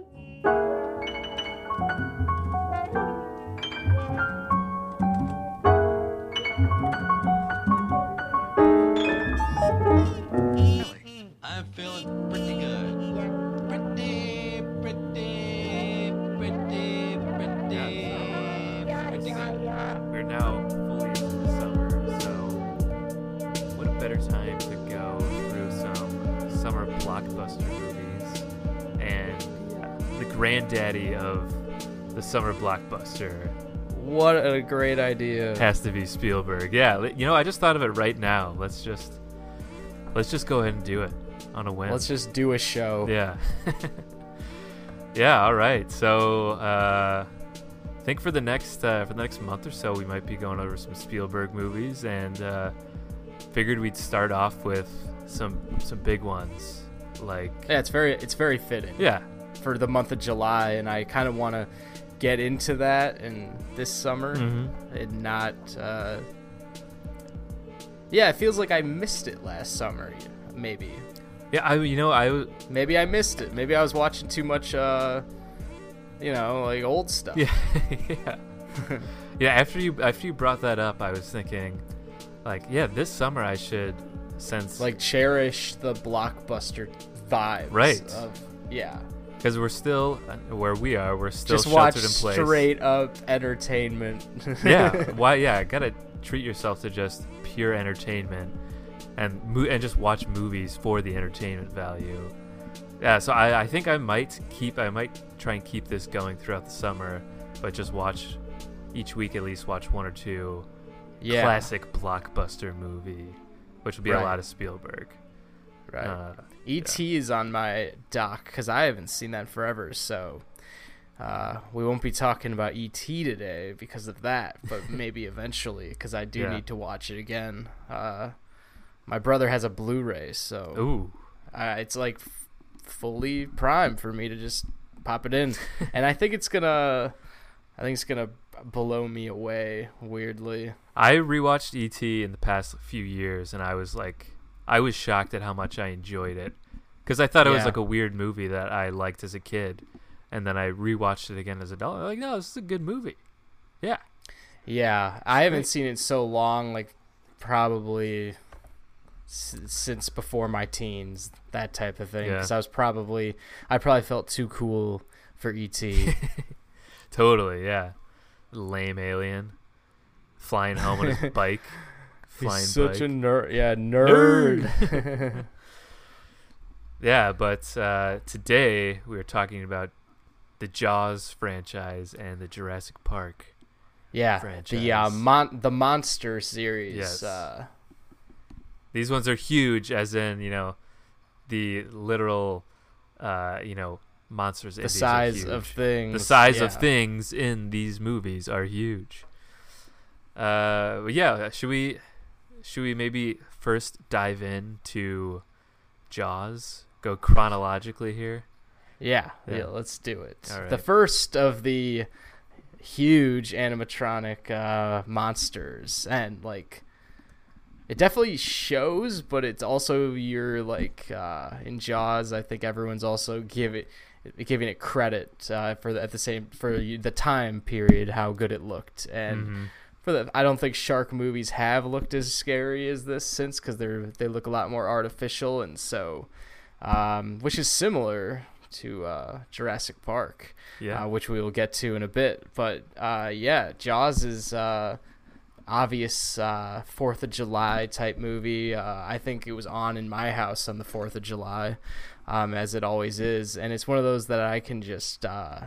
I'm granddaddy of the summer blockbuster What a great idea. has to be Spielberg. Yeah, you know, I just thought of it right now. Let's just let's just go ahead and do it on a whim. Let's just do a show. Yeah. yeah. All right. So uh, I think for the next uh, for the next month or so, we might be going over some Spielberg movies, and uh, figured we'd start off with some some big ones like Yeah, it's very it's very fitting yeah for the month of July, and I kind of want to get into that and this summer Mhm. and not. Uh, yeah, it feels like I missed it last summer. Maybe, yeah. I you know I maybe I missed it. Maybe I was watching too much. Uh, you know, like old stuff. yeah yeah yeah. After you after you brought that up, I was thinking like yeah, this summer I should since Like cherish the blockbuster vibes. Right. Of, yeah. Because we're still uh, where we are, we're still Just watch sheltered in place. straight up entertainment. yeah why yeah gotta treat yourself to just pure entertainment and mo- and just watch movies for the entertainment value yeah so I, I think i might keep i might try and keep this going throughout the summer but just watch each week at least watch one or two yeah. classic blockbuster movie which would be Right. a lot of spielberg Right. uh, E.T. is on my dock because I haven't seen that forever, so uh, we won't be talking about E.T. today because of that, but maybe eventually because I do Yeah. need to watch it again. Uh, my brother has a Blu-ray, so ooh uh, it's like f- fully prime for me to just pop it in, and I think it's gonna, I think it's gonna blow me away weirdly. I rewatched ET in the past few years, and I was like, I was shocked at how much I enjoyed it, because I thought it was like a weird movie that I liked as a kid, and then I rewatched it again as an adult. I'm like, no, this is a good movie. Yeah, Yeah, I haven't seen it so long, like probably s- since before my teens, that type of thing. Yeah. Because I was probably, I probably felt too cool for E ET. totally. Yeah, lame alien flying home on his bike. He's such bike. a nerd. Yeah, nerd. Yeah, but uh, today we are talking about the Jaws franchise and the Jurassic Park. yeah, the uh, Franchise. mon- the monster series. Yes. Uh, These ones are huge, as in you know, the literal, uh, you know, monsters. the size of things. the size of things in these movies are huge. Uh, yeah. Should we, should we maybe first dive into Jaws? Go chronologically here. Yeah, Yeah. yeah, let's do it. All The first of the huge animatronic uh, monsters, and like it definitely shows, but it's also you're like uh, in Jaws. I think everyone's also give it giving it credit uh, for the, at the same for the time period how good it looked and. Mhm. For the, I don't think shark movies have looked as scary as this since because they're they look a lot more artificial and so, um, which is similar to uh, Jurassic Park, Yeah. uh, which we will get to in a bit. But uh, yeah, Jaws is uh, obvious uh, Fourth of July type movie. Uh, I think it was on in my house on the Fourth of July, um, as it always is, and it's one of those that I can just. Uh,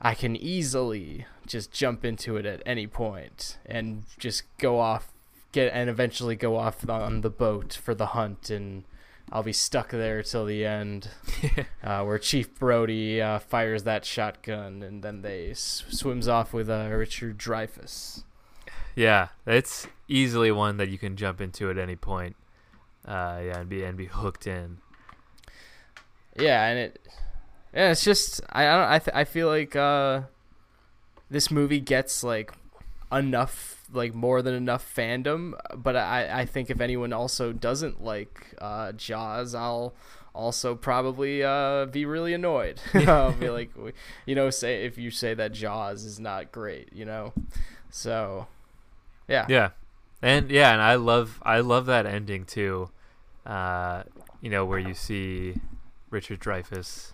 I can easily just jump into it at any point and just go off, get and eventually go off on the boat for the hunt, and I'll be stuck there till the end, uh, where Chief Brody uh, fires that shotgun, and then they s- swims off with uh, Richard Dreyfuss. Yeah, it's easily one that you can jump into at any point. Uh, yeah, and be and be hooked in. Yeah, and it, yeah, it's just I I don't I th- I feel like uh, this movie gets like enough like more than enough fandom, but I I think if anyone also doesn't like uh, Jaws, I'll also probably uh, be really annoyed. I'll be like, you know, say if you say that Jaws is not great, you know. So, yeah, Yeah, and yeah, and I love I love that ending too. Uh, you know where you see Richard Dreyfuss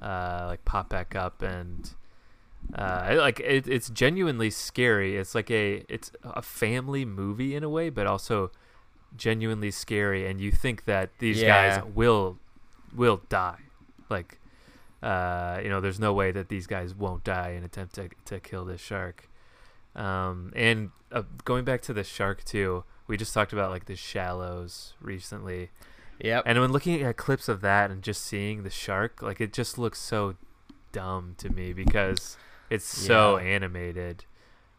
uh, like pop back up and uh, like it, it's genuinely scary. It's like a it's a family movie in a way, but also genuinely scary. And you think that these Yeah. guys will will die, like. Uh, you know, there's no way that these guys won't die in attempt to to kill this shark. Um, and uh, going back to the shark too, we just talked about like the shallows recently, yep, and when looking at clips of that and just seeing the shark, like it just looks so dumb to me because it's so Yeah. animated.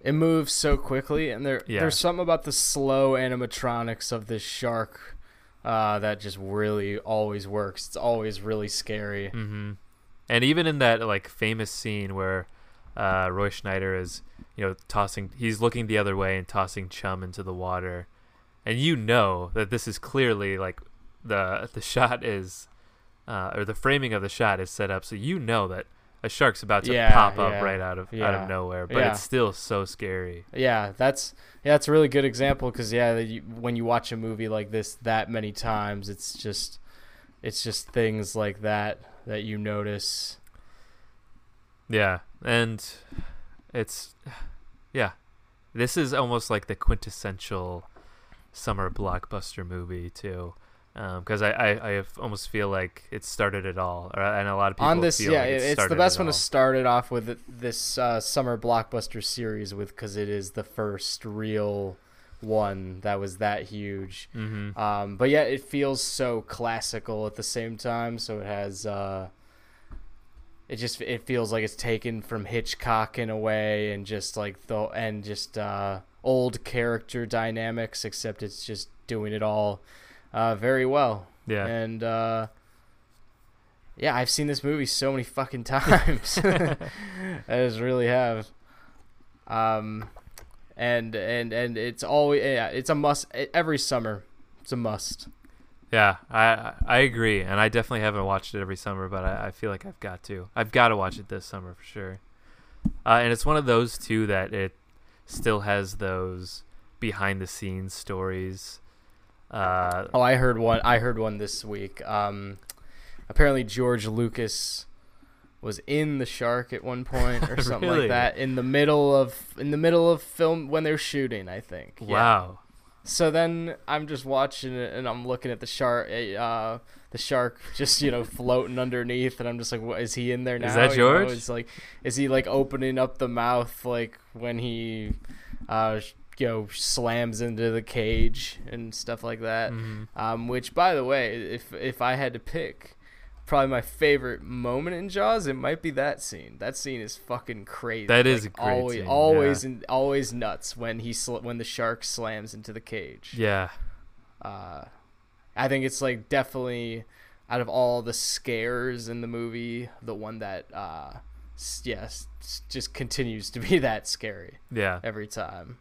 it moves so quickly, and there Yeah. there's something about the slow animatronics of this shark uh, that just really always works. It's always really scary. hmm And even in that like famous scene where uh, Roy Scheider is, you know, tossing, he's looking the other way and tossing chum into the water, and you know that this is clearly like the the shot is, uh, or the framing of the shot is set up so you know that a shark's about to Yeah, pop up yeah, right out of out of nowhere, but yeah. it's still so scary. Yeah, that's yeah, that's a really good example because yeah, you, when you watch a movie like this that many times, it's just it's just things like that that you notice. Yeah, and it's yeah, this is almost like the quintessential summer blockbuster movie too, because I, I I almost feel like it started it all, and a lot of people On this, yeah, like it it- it's the best one to start it off with this uh, summer blockbuster series with because it is the first real one that was that huge. Mhm. Um, but yeah, it feels so classical at the same time. So it has, uh, it just it feels like it's taken from Hitchcock in a way, and just like the and just uh, old character dynamics, except it's just doing it all uh, very well. Yeah, And uh, yeah, I've seen this movie so many fucking times. I just really have. Um, and and and it's always yeah, it's a must every summer. It's a must. yeah, I I agree, and I definitely haven't watched it every summer, but I, I feel like I've got to. I've got to watch it this summer for sure. Uh, and it's one of those too that it still has those behind the scenes stories. Uh, Oh, I heard one. I heard one this week. Um, apparently George Lucas was in the shark at one point or something Really? like that in the middle of in the middle of film when they're shooting. I think. Yeah. wow. So then I'm just watching it and I'm looking at the shark, uh, the shark just you know floating underneath, and I'm just like, what is he in there now? Is that You know, George? It's like, is he like opening up the mouth like when he, uh, you know, slams into the cage and stuff like that. Mhm. Um, which by the way, if if I had to pick. Probably my favorite moment in Jaws. It might be that scene. That scene is fucking crazy. That is Like, a great always, scene, always, in, always nuts when he sl- when the shark slams into the cage. Yeah. Uh, I think it's like definitely out of all the scares in the movie, the one that uh, yes, just continues to be that scary Yeah. every time.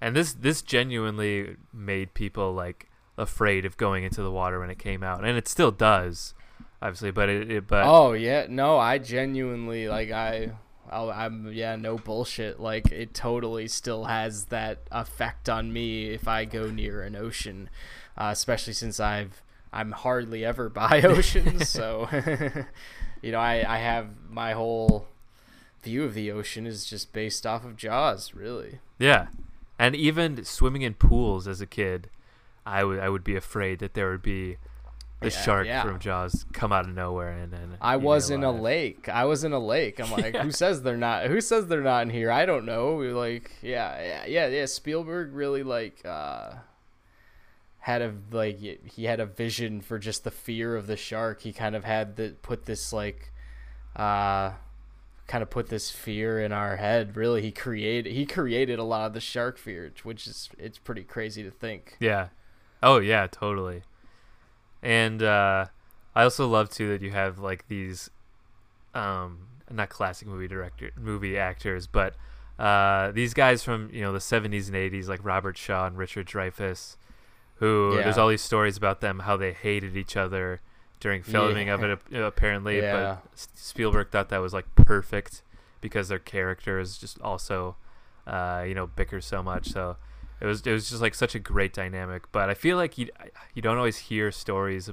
And this this genuinely made people like afraid of going into the water when it came out, and it still does, obviously. But it, it but oh yeah, no, I genuinely like I. I'll, I'm yeah, no bullshit. Like it totally still has that effect on me if I go near an ocean, uh, especially since I've I'm hardly ever by oceans. so, you know, I I have my whole view of the ocean is just based off of Jaws, really. yeah, and even swimming in pools as a kid, I would I would be afraid that there would be the Yeah, shark yeah. from Jaws come out of nowhere and then I was in a lake. I was in a lake. I'm like, who says they're not? Who says they're not in here? I don't know. We Like, yeah, yeah, yeah, yeah. Spielberg really like uh, had a like he had a vision for just the fear of the shark. He kind of had the put this like, uh, kind of put this fear in our head. Really, he created he created a lot of the shark fear, which is it's pretty crazy to think. Yeah. Oh yeah, totally. And uh, I also love too that you have like these, um, not classic movie director, movie actors, but uh, these guys from you know the '70s and '80s, like Robert Shaw and Richard Dreyfuss, who Yeah. there's all these stories about them how they hated each other during filming of it apparently Yeah. but Spielberg thought that was like perfect because their characters just also uh, you know bicker so much so it was it was just like such a great dynamic but I feel like you you don't always hear stories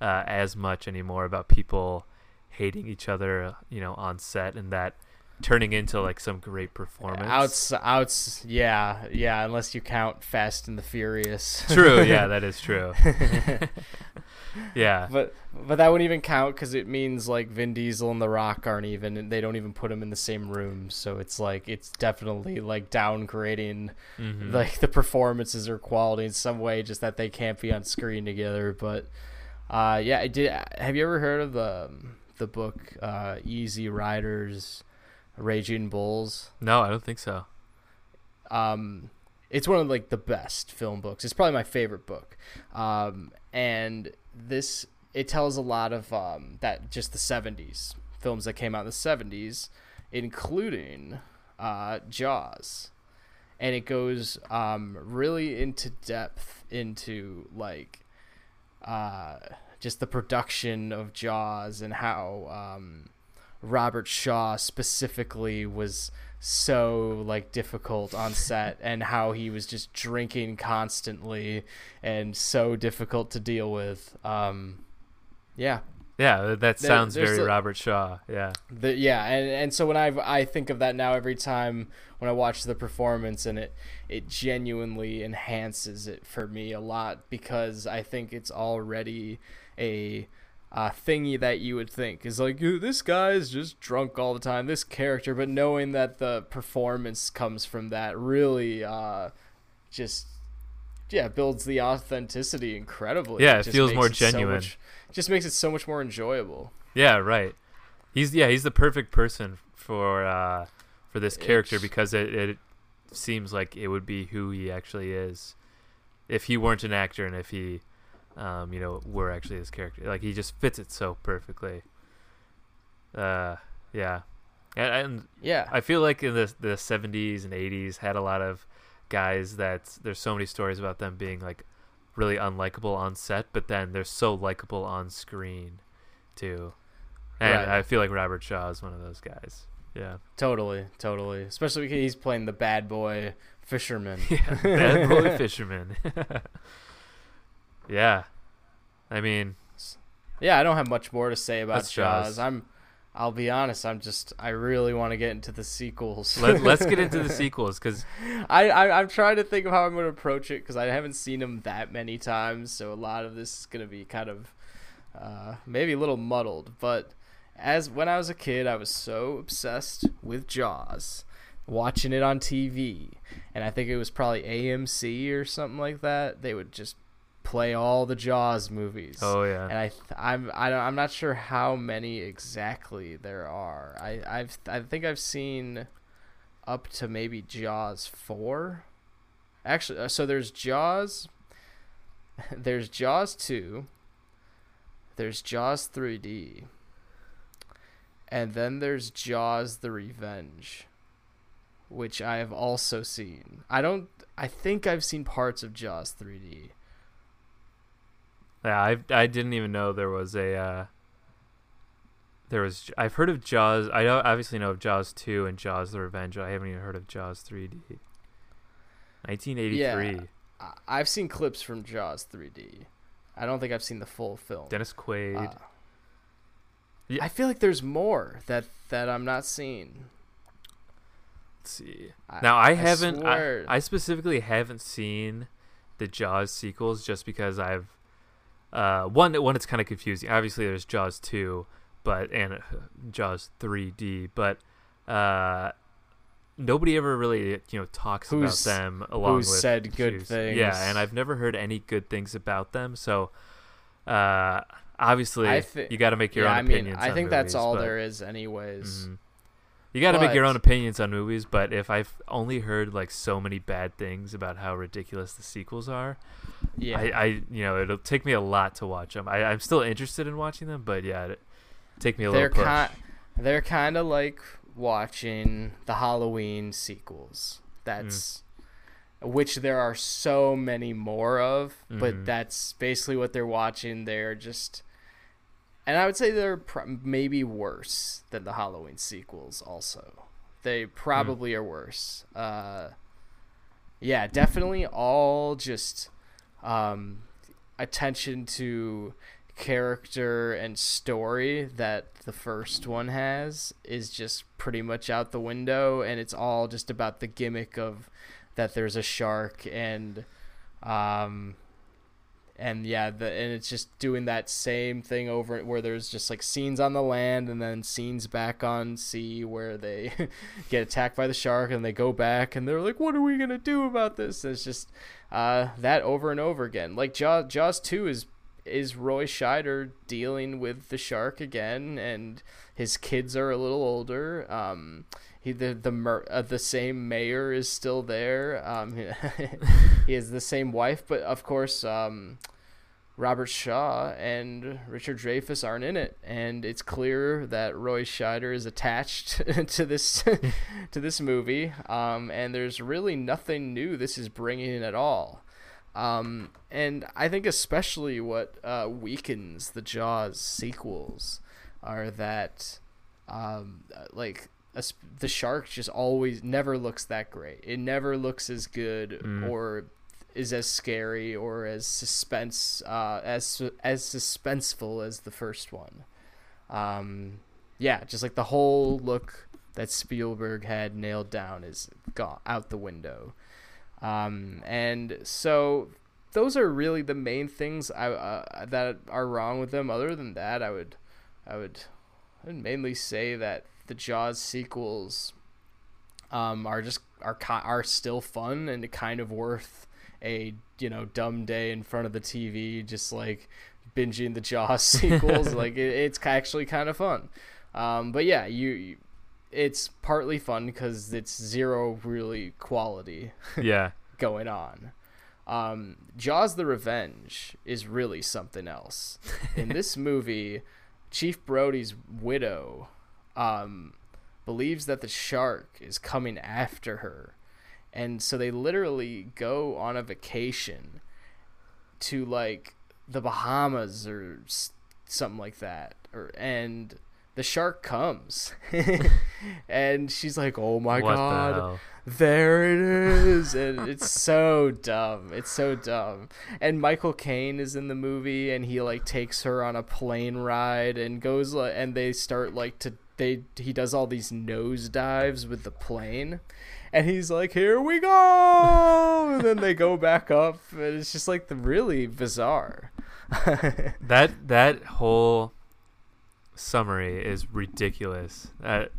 uh, as much anymore about people hating each other you know on set and that turning into like some great performance Outs, outs, yeah, yeah. Unless you count Fast and the Furious. true yeah that is true yeah But but that wouldn't even count because it means like Vin Diesel and The Rock aren't even. and They don't even put them in the same room. So it's like it's definitely like downgrading Mhm. like the performances or quality in some way, just that they can't be on screen together. But uh, yeah, I did. Have you ever heard of the the book uh, Easy Riders, Raging Bulls? no I don't think so um it's one of like the best film books it's probably my favorite book um and this it tells a lot of um that just the 70s films that came out in the 70s including uh jaws. And it goes um really into depth into like uh just the production of jaws and how um Robert Shaw specifically was so like difficult on set and how he was just drinking constantly and so difficult to deal with. Um yeah. Yeah, that sounds there's very a- Robert Shaw. Yeah. The, yeah, and and so when I I think of that now every time when I watch the performance and it it genuinely enhances it for me a lot because I think it's already a uh, thingy that you would think is like "Ooh, this guy is just drunk all the time this character but knowing that the performance comes from that really uh, just yeah builds the authenticity incredibly Yeah, it just feels more so genuine. much- just makes it so much more enjoyable Yeah, right. He's yeah, he's the perfect person for uh for this character It's- because it, it seems like it would be who he actually is if he weren't an actor and if he um you know were actually his character. Like he just fits it so perfectly. Uh yeah. And, and yeah I feel like in the the 70s and 80s had a lot of guys that there's so many stories about them being like really unlikable on set, but then they're so likable on screen too. And Right. I feel like Robert Shaw is one of those guys. Yeah. Totally, totally. Especially because he's playing the bad boy fisherman. Yeah. Bad boy fisherman. yeah. I mean, Yeah, I don't have much more to say about Jaws. Jaws. I'm, I'll be honest. I'm just, I really want to get into the sequels. let, let's get into the sequels because I, I, I'm trying to think of how I'm going to approach it because I haven't seen them that many times, so a lot of this is going to be kind of, uh, maybe a little muddled. But as when I was a kid, I was so obsessed with Jaws, watching it on TV, and I think it was probably AMC or something like that. They would just play all the Jaws movies. oh yeah, And I, th- I'm, I don't, I'm not sure how many exactly there are. I, I've, I think I've seen up to maybe Jaws four. Actually, uh, so there's Jaws. There's Jaws two. There's Jaws 3D. And then there's Jaws the Revenge, which I have also seen. I don't. I think I've seen parts of Jaws 3D. Yeah. I I didn't even know there was a. Uh, there was. I've heard of Jaws. I know, obviously know of Jaws two and Jaws the Revenge. I haven't even heard of Jaws 3D. 1983. Yeah. I- I've seen clips from Jaws 3D. I don't think I've seen the full film. Dennis Quaid. Uh, Yeah. I feel like there's more that that I'm not seeing. Let's see. I- Now I I haven't. I, I specifically haven't seen the Jaws sequels just because I've. Uh, one one it's kind of confusing. Obviously, there's Jaws two, but and uh, Jaws 3D, but uh, nobody ever really you know talks Who's- about them along who with said good things. Yeah, and I've never heard any good things about them. So, uh, obviously, I thi- you got to make your yeah, own I mean, opinions. I think that's all but- there is, anyways. Mhm. You got to make your own opinions on movies, but if I've only heard like so many bad things about how ridiculous the sequels are, Yeah, I, I you know it'll take me a lot to watch them. I, I'm still interested in watching them, but yeah, it take me a little. they're little push. they're kind of like watching the Halloween sequels. That's which there are so many more of, Mhm. but that's basically what they're watching. They're just and I would say they're pr- maybe worse than the Halloween sequels. Also, they probably are worse. Uh, yeah, definitely all just um, attention to character and story that the first one has is just pretty much out the window and it's all just about the gimmick of that there's a shark and um and yeah the and it's just doing that same thing over where there's just like scenes on the land and then scenes back on sea where they get attacked by the shark and they go back and they're like what are we gonna do about this and it's just uh that over and over again like jaws jaws 2 is is Roy Scheider dealing with the shark again, and his kids are a little older. Um, he the the mer- uh, the same mayor is still there. Um, he has the same wife, but of course, um, Robert Shaw and Richard Dreyfuss aren't in it, and it's clear that Roy Scheider is attached to this to this movie. Um, and there's really nothing new this is bringing in at all. Um, and I think especially what uh, weakens the Jaws sequels are that, um, like the shark just always never looks that great. It never looks as good Mm. or is as scary or as suspense uh, as as suspenseful as the first one. Um, yeah, just like the whole look that Spielberg had nailed down is gone out the window. Um, and so those are really the main things I, uh, that are wrong with them. Other than that, I would, I would, I would mainly say that the Jaws sequels, um, are just are are still fun and kind of worth a you know dumb day in front of the TV, just like binging the Jaws sequels. like it, it's actually kind of fun. Um, but yeah, you, you it's partly fun because it's zero really quality yeah. going on. Um, Jaws the Revenge is really something else. In this movie, Chief Brody's widow um, believes that the shark is coming after her. And so they literally go on a vacation to like the Bahamas or something like that. Or and the shark comes. and she's like, "Oh my what god." the there it is and it's so dumb it's so dumb and michael caine is in the movie and he like takes her on a plane ride and goes and they start like to they he does all these nose dives with the plane and he's like here we go and then they go back up and it's just like the really bizarre That that whole summary is ridiculous. That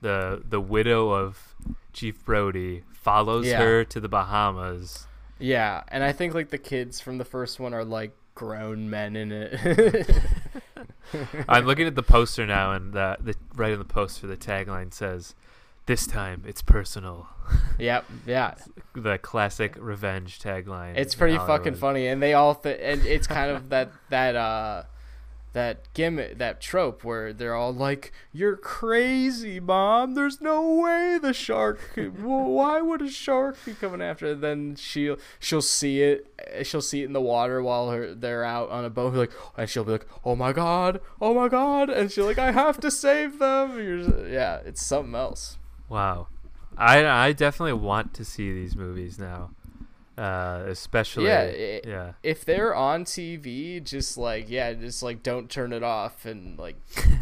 the the widow of Chief Brody follows Yeah. her to the Bahamas. yeah and i think like the kids from the first one are like grown men in it I'm looking at the poster now, and the, the right in the poster, the tagline says, "This time it's personal." yep yeah The classic revenge tagline. It's pretty fucking funny, and they all th- and it's kind of that that uh that gimmick that trope where they're all like, "You're crazy, mom. There's no way the shark. Could, well, why would a shark be coming after?" It? Then she'll she'll see it. uh, She'll see it in the water while her they're out on a boat. Like, and she'll be like, "Oh my god, oh my god," and she'll like, "I have to save them." You're yeah, it's something else. Wow, I I definitely want to see these movies now, uh, especially Yeah, it- yeah. if they're on TV, just like yeah, just like don't turn it off and like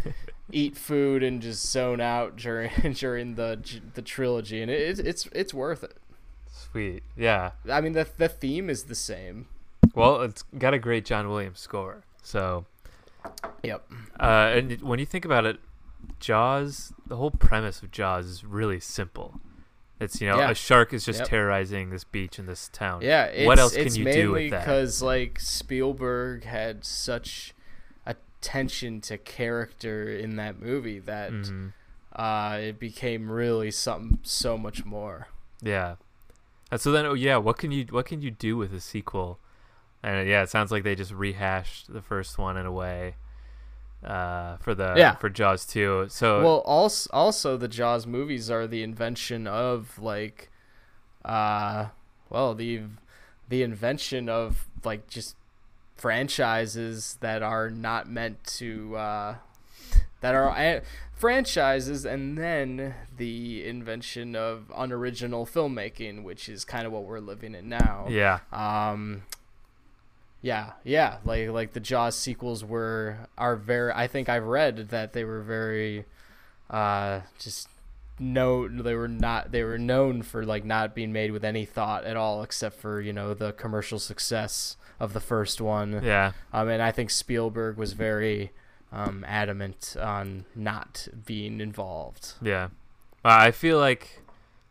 eat food and just zone out during during the the trilogy, and it, it's it's worth it. Sweet, yeah. I mean, the the theme is the same. Well, it's got a great John Williams score, so Yep. Uh, and when you think about it, Jaws, the whole premise of Jaws is really simple. It's you know Yeah. a shark is just Yep. terrorizing this beach in this town. Yeah. It's, what else can you do with that? Because like Spielberg had such attention to character in that movie that Mhm. uh, it became really something so much more. Yeah. And so then, oh yeah, what can you what can you do with a sequel? And yeah, it sounds like they just rehashed the first one in a way. Uh, for the Yeah. for Jaws too. So well also also the jaws movies are the invention of like uh well the the invention of like just franchises that are not meant to uh, that are uh, franchises, and then the invention of unoriginal filmmaking, which is kind of what we're living in now. Yeah. Um, yeah, yeah, like like the Jaws sequels were are very. I think I've read that they were very, uh, just no, they were not. They were known for like not being made with any thought at all, except for you know the commercial success of the first one. Yeah. Um, and I think Spielberg was very um, adamant on not being involved. Yeah. Uh, I feel like,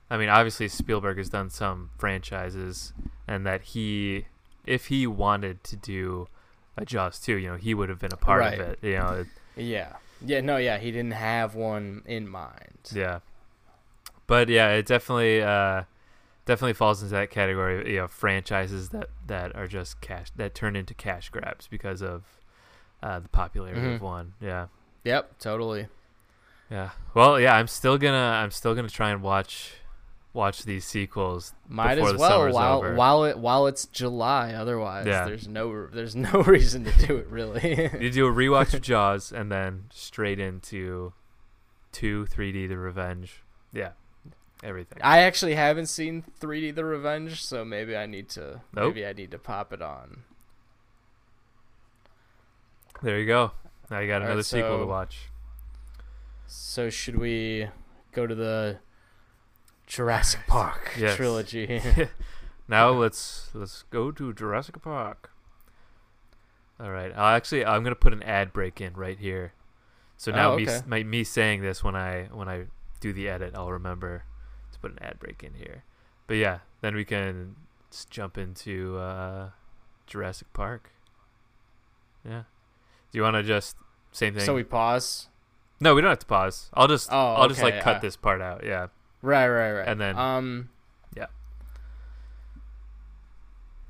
I mean, obviously Spielberg has done some franchises, and that he, if he wanted to do a Jaws too, you know, he would have been a part Right. of it. You know, Yeah, yeah, no, yeah, he didn't have one in mind. yeah. But yeah, it definitely, uh, definitely falls into that category. You know, franchises that that are just cash that turn into cash grabs because of uh, the popularity Mhm. of one. Yeah. Yep, totally. Yeah. Well, yeah, I'm still gonna I'm still gonna try and watch watch these sequels. Might as well while over. while it while it's July. Otherwise, Yeah. there's no there's no reason to do it really. You do a rewatch of Jaws and then straight into two 3D The Revenge. Yeah. Everything. I actually haven't seen 3D The Revenge, so maybe I need to Nope. maybe I need to pop it on. There you go. Now you got Alright, another sequel to watch. So should we go to the Jurassic Park Yes. trilogy? Now let's let's go to Jurassic Park. All right. I'll actually I'm gonna put an ad break in right here. So now Oh, me okay. s my, me saying this when I when I do the edit, I'll remember to put an ad break in here. But yeah, then we can jump into uh, Jurassic Park. Yeah. Do you want to just same thing? so we pause. no, we don't have to pause. I'll just Oh, I'll just like okay, cut uh, this part out. Yeah. Right, right, right. And then- um yeah.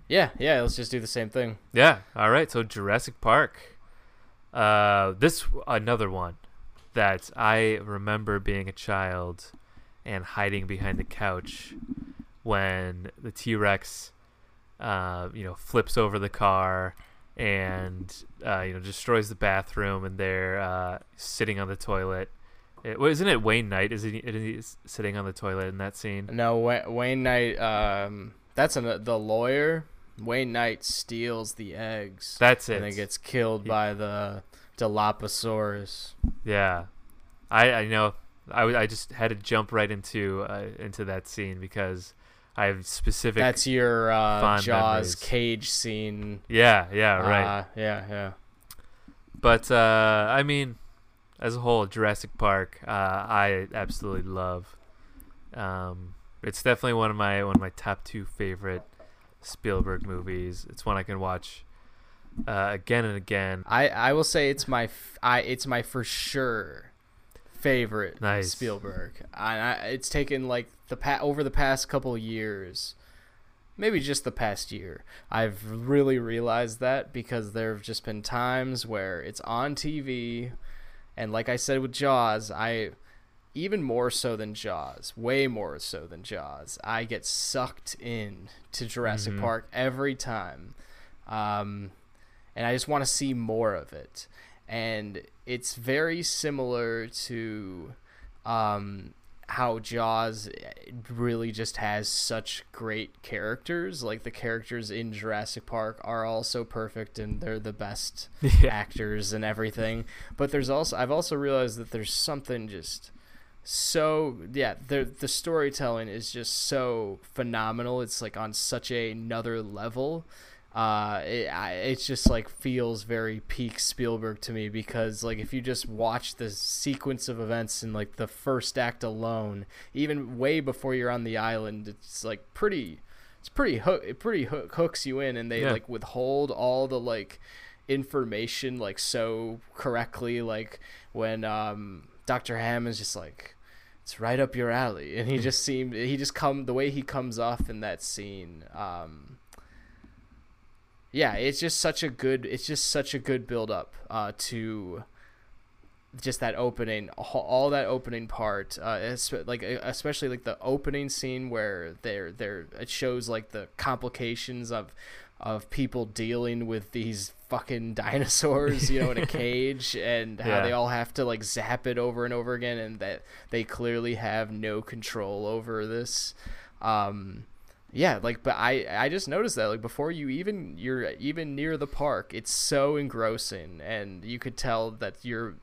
Yeah, yeah, let's just do the same thing. Yeah. All right. So Jurassic Park. Uh, this another one that I remember being a child and hiding behind the couch when the T Rex, uh, you know, flips over the car and uh, you know destroys the bathroom, and they're uh, sitting on the toilet. It, well, isn't it Wayne Knight? Is he, is he sitting on the toilet in that scene? No, Wa- Wayne Knight um that's an, the lawyer. Wayne Knight steals the eggs That's it. and then gets killed He- by the Dilophosaurus. Yeah, I I know. I, I just had to jump right into uh, into that scene because I have specific. That's your uh, Jaws memories. cage scene. yeah, yeah, right. Uh, yeah, yeah. but uh, I mean, as a whole, Jurassic Park, uh, I absolutely love. Um, it's definitely one of my one of my top two favorite Spielberg movies. It's one I can watch uh, again and again. I, I will say it's my f- I it's my for sure favorite Nice. Spielberg. I, I it's taken like the pa- over the past couple years, maybe just the past year. I've really realized that because there have just been times where it's on TV, and like I said with Jaws, I even more so than Jaws, way more so than Jaws. I get sucked in to Jurassic Mhm. Park every time. Um, and I just want to see more of it. And it's very similar to um, how Jaws eh, really just has such great characters. Like the characters in Jurassic Park are also perfect and they're the best yeah, actors and everything. But there's also I've also realized that there's something just so yeah the the storytelling is just so phenomenal. It's like on such a another level. Uh, it I, it's just like feels very peak Spielberg to me because like if you just watch the sequence of events in like the first act alone, even way before you're on the island, it's like pretty it's pretty hook it pretty hook, hooks you in and they Yeah. like withhold all the like information like so correctly like when um Dr. Hammond's just like it's right up your alley and he just seemed he just come the way he comes off in that scene um yeah it's just such a good it's just such a good build up uh to just that opening all that opening part uh like especially like the opening scene where they're they're it shows like the complications of of people dealing with these fucking dinosaurs, you know, in a cage, and how Yeah. they all have to like zap it over and over again, and that they clearly have no control over this. Um, yeah, like, but I I just noticed that like before you even you're even near the park, it's so engrossing, and you could tell that you're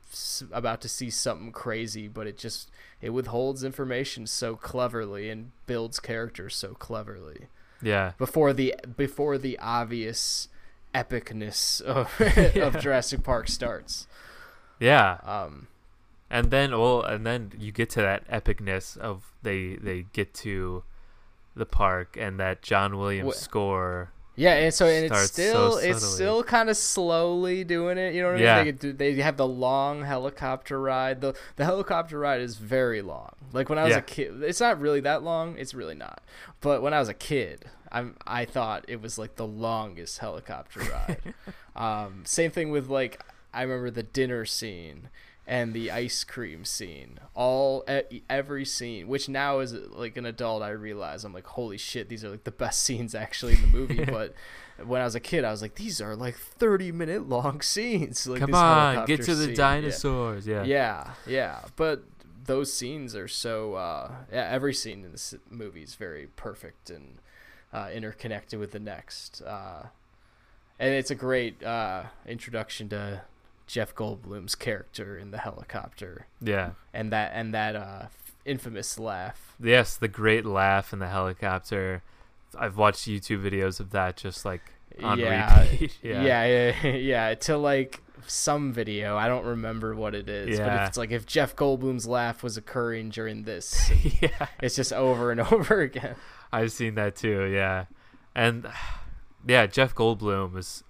about to see something crazy, but it just it withholds information so cleverly and builds characters so cleverly Yeah. before the before the obvious epicness of, Yeah. of Jurassic Park starts. Yeah. Um, and then well and then you get to that epicness of they they get to the park and that John Williams Wh- score yeah, and so and it's Starts so still it's still kind of slowly doing it. You know what I mean? They, they have the long helicopter ride. the The helicopter ride is very long. Like when I was Yeah. a kid, it's not really that long. It's really not. But when I was a kid, I'm I thought it was like the longest helicopter ride. um, same thing with like I remember the dinner scene and the ice cream scene. All every scene, which now as like an adult I realize I'm like holy shit, these are like the best scenes actually in the movie. but when I was a kid, I was like these are like 30 minute long scenes. Like come on get to the scene. Yeah. dinosaurs yeah Yeah, yeah, but those scenes are so. Uh, yeah, every scene in this movie is very perfect and uh, interconnected with the next, uh, and it's a great uh, introduction to Jeff Goldblum's character in the helicopter, yeah and that and that uh, infamous laugh. yes the great laugh in the helicopter I've watched YouTube videos of that just like on Yeah, repeat Yeah, yeah yeah, yeah, To like some video, I don't remember what it is, but Yeah. if it's like if Jeff Goldblum's laugh was occurring during this, yeah it's just over and over again. I've seen that too. Yeah, and yeah, Jeff Goldblum is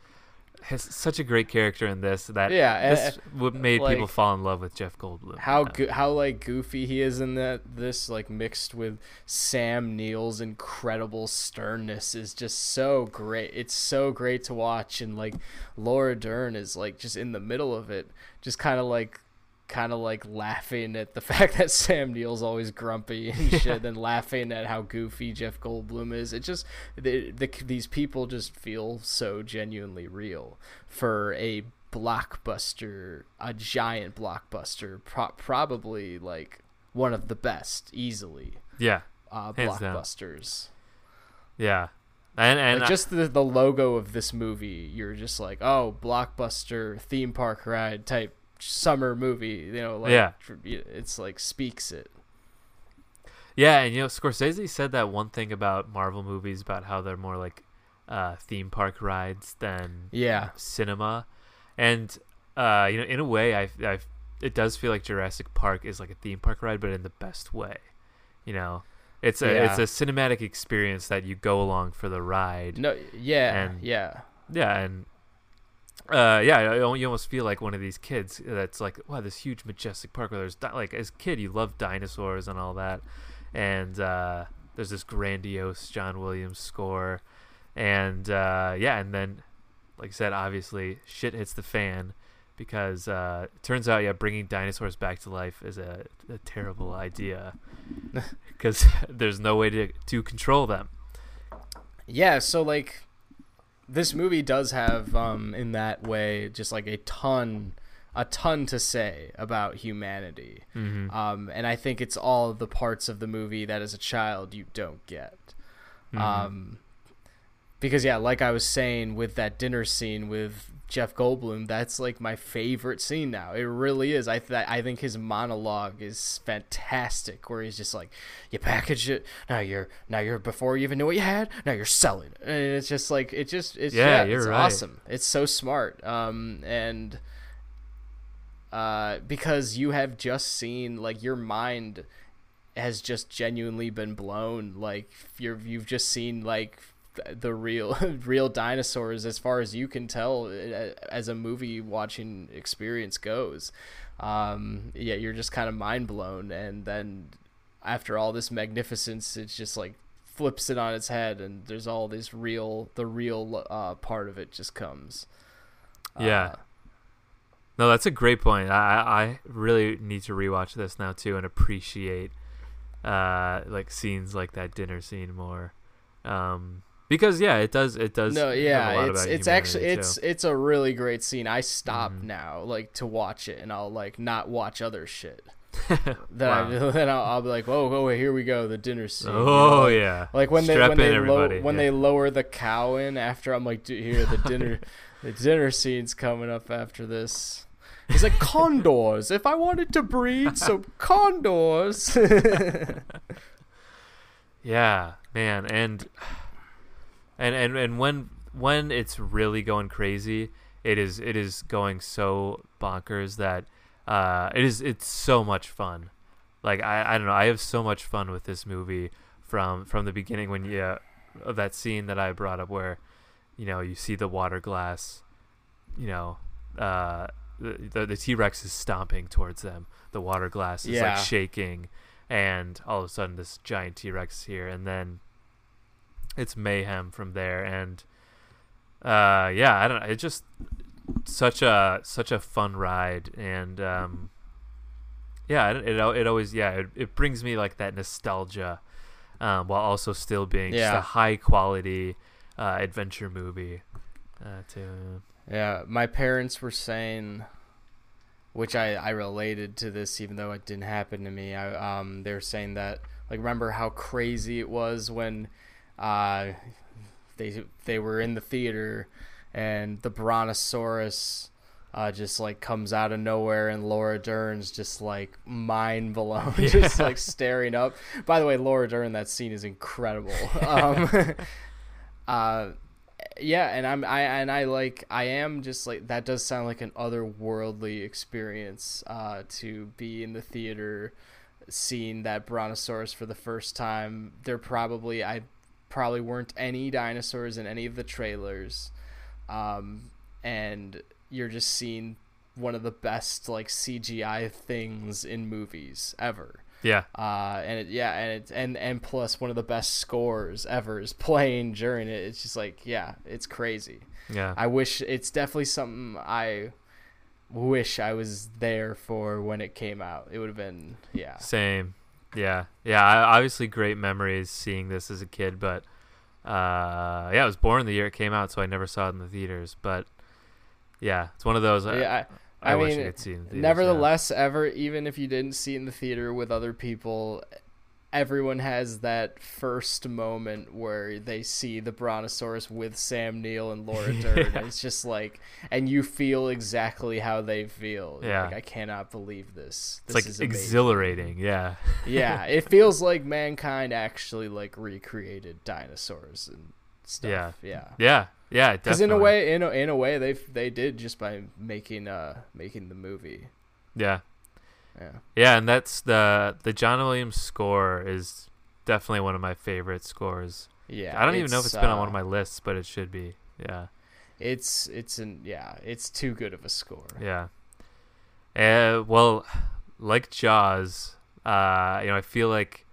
has such a great character in this that Yeah, this what made people fall in love with Jeff Goldblum. how go- how like goofy he is in that this like mixed with Sam Neill's incredible sternness is just so great. It's so great to watch and like Laura Dern is like just in the middle of it, just kind of like kind of like laughing at the fact that Sam Neill's always grumpy and shit and laughing at how goofy Jeff Goldblum is. It just the, the these people just feel so genuinely real for a blockbuster, a giant blockbuster, pro- probably like one of the best, easily Yeah, uh, Hands down. blockbusters. yeah, and and Like just the the logo of this movie, you're just like, oh, blockbuster theme park ride type summer movie. You know, like Yeah. it's like speaks it. yeah, and you know Scorsese said that one thing about Marvel movies about how they're more like uh, theme park rides than Yeah, cinema, and uh, you know in a way I I it does feel like Jurassic Park is like a theme park ride, but in the best way. You know, it's a Yeah. it's a cinematic experience that you go along for the ride. no, yeah, And- yeah. Yeah, and uh, yeah, you you almost feel like one of these kids that's like, wow, this huge majestic park where there's di- like as a kid you love dinosaurs and all that, and uh, there's this grandiose John Williams score, and uh, yeah, and then like I said, obviously shit hits the fan because uh, it turns out yeah, bringing dinosaurs back to life is a, a terrible idea because there's no way to to control them. Yeah, so like this movie does have um in that way just like a ton a ton to say about humanity. Mm-hmm. Um and I think it's all the parts of the movie that as a child you don't get. Mm-hmm. Um because yeah, like I was saying with that dinner scene with Jeff Goldblum, that's like my favorite scene now. It really is. I th- I think his monologue is fantastic, where he's just like, "You package it now. You're now you're before you even knew what you had. Now you're selling it." And it's just like it just it's Yeah, yeah, you're it's right. awesome. It's so smart. Um and uh because you have just seen like your mind has just genuinely been blown like you're you've just seen like the real real dinosaurs as far as you can tell uh, as a movie watching experience goes um yeah you're just kind of mind blown and then after all this magnificence it's just like flips it on its head and there's all this real the real uh part of it just comes Yeah. Uh, No, that's a great point. I I I really need to rewatch this now too and appreciate uh like scenes like that dinner scene more. Um because yeah, it does. It does. No, have a yeah, it's it's actually it's too. it's a really great scene. I stop Mhm. now like to watch it, and I'll like not watch other shit. Then Wow. I, then I'll, I'll be like, oh, oh, here we go, the dinner scene. you know, Oh yeah. Like when they when they lo- when yeah. they lower the cow in after I'm like, dude, here the dinner the dinner scene's coming up after this. He's like condors. If I wanted to breed some condors. Yeah, man, and and and and when when it's really going crazy, it is it is going so bonkers that uh, it is it's so much fun. Like I I don't know, I have so much fun with this movie from from the beginning when you uh, of that scene that I brought up where you know you see the water glass, you know. Uh, the the, T Rex is stomping towards them. The water glass is Yeah. like shaking, and all of a sudden this giant T-Rex is here and then it's mayhem from there. And uh yeah I don't know it's just such a such a fun ride. And um yeah it it, it always yeah it, it brings me like that nostalgia um while also still being just a high quality uh adventure movie uh to Yeah, my parents were saying, which I, I related to this even though it didn't happen to me. I um they were saying that like remember how crazy it was when uh they they were in the theater and the brontosaurus uh, just like comes out of nowhere and Laura Dern's just like mind blown, just like staring up. By the way, Laura Dern, that scene is incredible. Um, uh, yeah, and I'm I and I like I am just like that does sound like an otherworldly experience uh, to be in the theater, seeing that brontosaurus for the first time. There probably I probably weren't any dinosaurs in any of the trailers, um, and you're just seeing one of the best like CGI things in movies ever yeah uh, and it, yeah, and it, and and plus one of the best scores ever is playing during it. It's just like yeah, it's crazy. yeah I wish it's definitely something I wish I was there for when it came out. It would have been yeah, Same. Yeah. Yeah. Obviously, great memories seeing this as a kid, but uh, yeah, I was born the year it came out, so I never saw it in the theaters. But yeah, it's one of those. I, yeah. I, I, I wish I mean, could see it in theaters, Nevertheless, ever even if you didn't see it in the theater with other people, everyone has that first moment where they see the Brontosaurus with Sam Neill and Laura Dern. Yeah. and It's just like, and you feel exactly how they feel. You're Yeah. like I cannot believe this. It's This like is amazing." exhilarating. Yeah. yeah, it feels like mankind actually like recreated dinosaurs and stuff. Yeah. yeah. Yeah. Yeah. Because in a way, in a, in a way, they they did just by making uh making the movie. Yeah. Yeah. Yeah, and that's the the John Williams score is definitely one of my favorite scores. Yeah, I don't even know if it's been on uh, one of my lists, but it should be. Yeah. It's it's an yeah, it's too good of a score. Yeah. Uh, well, like Jaws, uh, you know, I feel like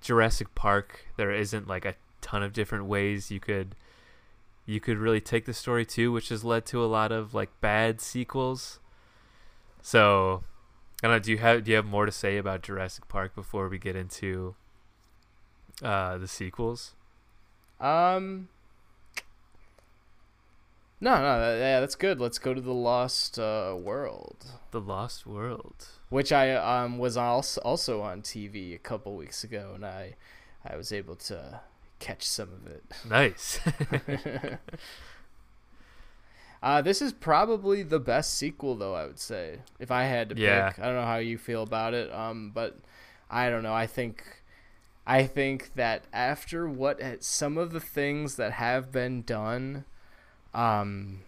Jurassic Park. There isn't like a ton of different ways you could you could really take the story to, which has led to a lot of like bad sequels. So, I don't know. Do you have do you have more to say about Jurassic Park before we get into uh, the sequels? Um. No, no, that, yeah, that's good. Let's go to the Lost uh, World, The Lost World. which I um was also also on TV a couple weeks ago, and I I was able to catch some of it. Nice. Uh, this is probably the best sequel, though. I would say, if I had to Yeah. pick. I don't know how you feel about it. Um, but I don't know. I think, I think that after what some of the things that have been done, um,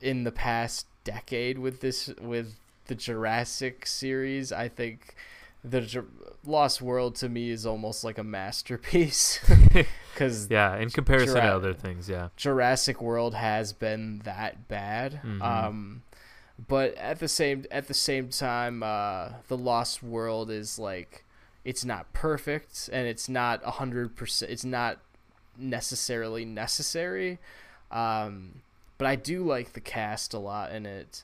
in the past decade with this with the Jurassic series, I think the Lost World to me is almost like a masterpiece because yeah, in comparison to other things, yeah. Jurassic World has been that bad. Mhm. Um, but at the same at the same time, uh, the Lost World is like it's not perfect and it's not a hundred percent. It's not necessarily necessary. Um, but I do like the cast a lot in it,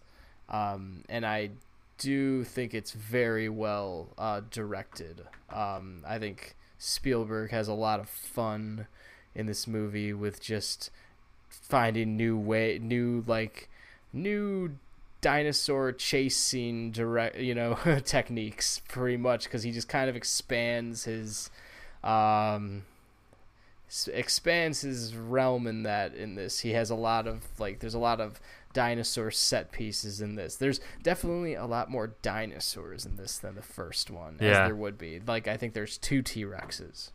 um, and I do think it's very well uh, directed. Um, I think Spielberg has a lot of fun in this movie with just finding new way, new like new dinosaur chase scene direct, you know, techniques pretty much because he just kind of expands his um expands his realm in that in this he has a lot of like there's a lot of dinosaur set pieces in this there's definitely a lot more dinosaurs in this than the first one as Yeah. there would be like i think there's two t-rexes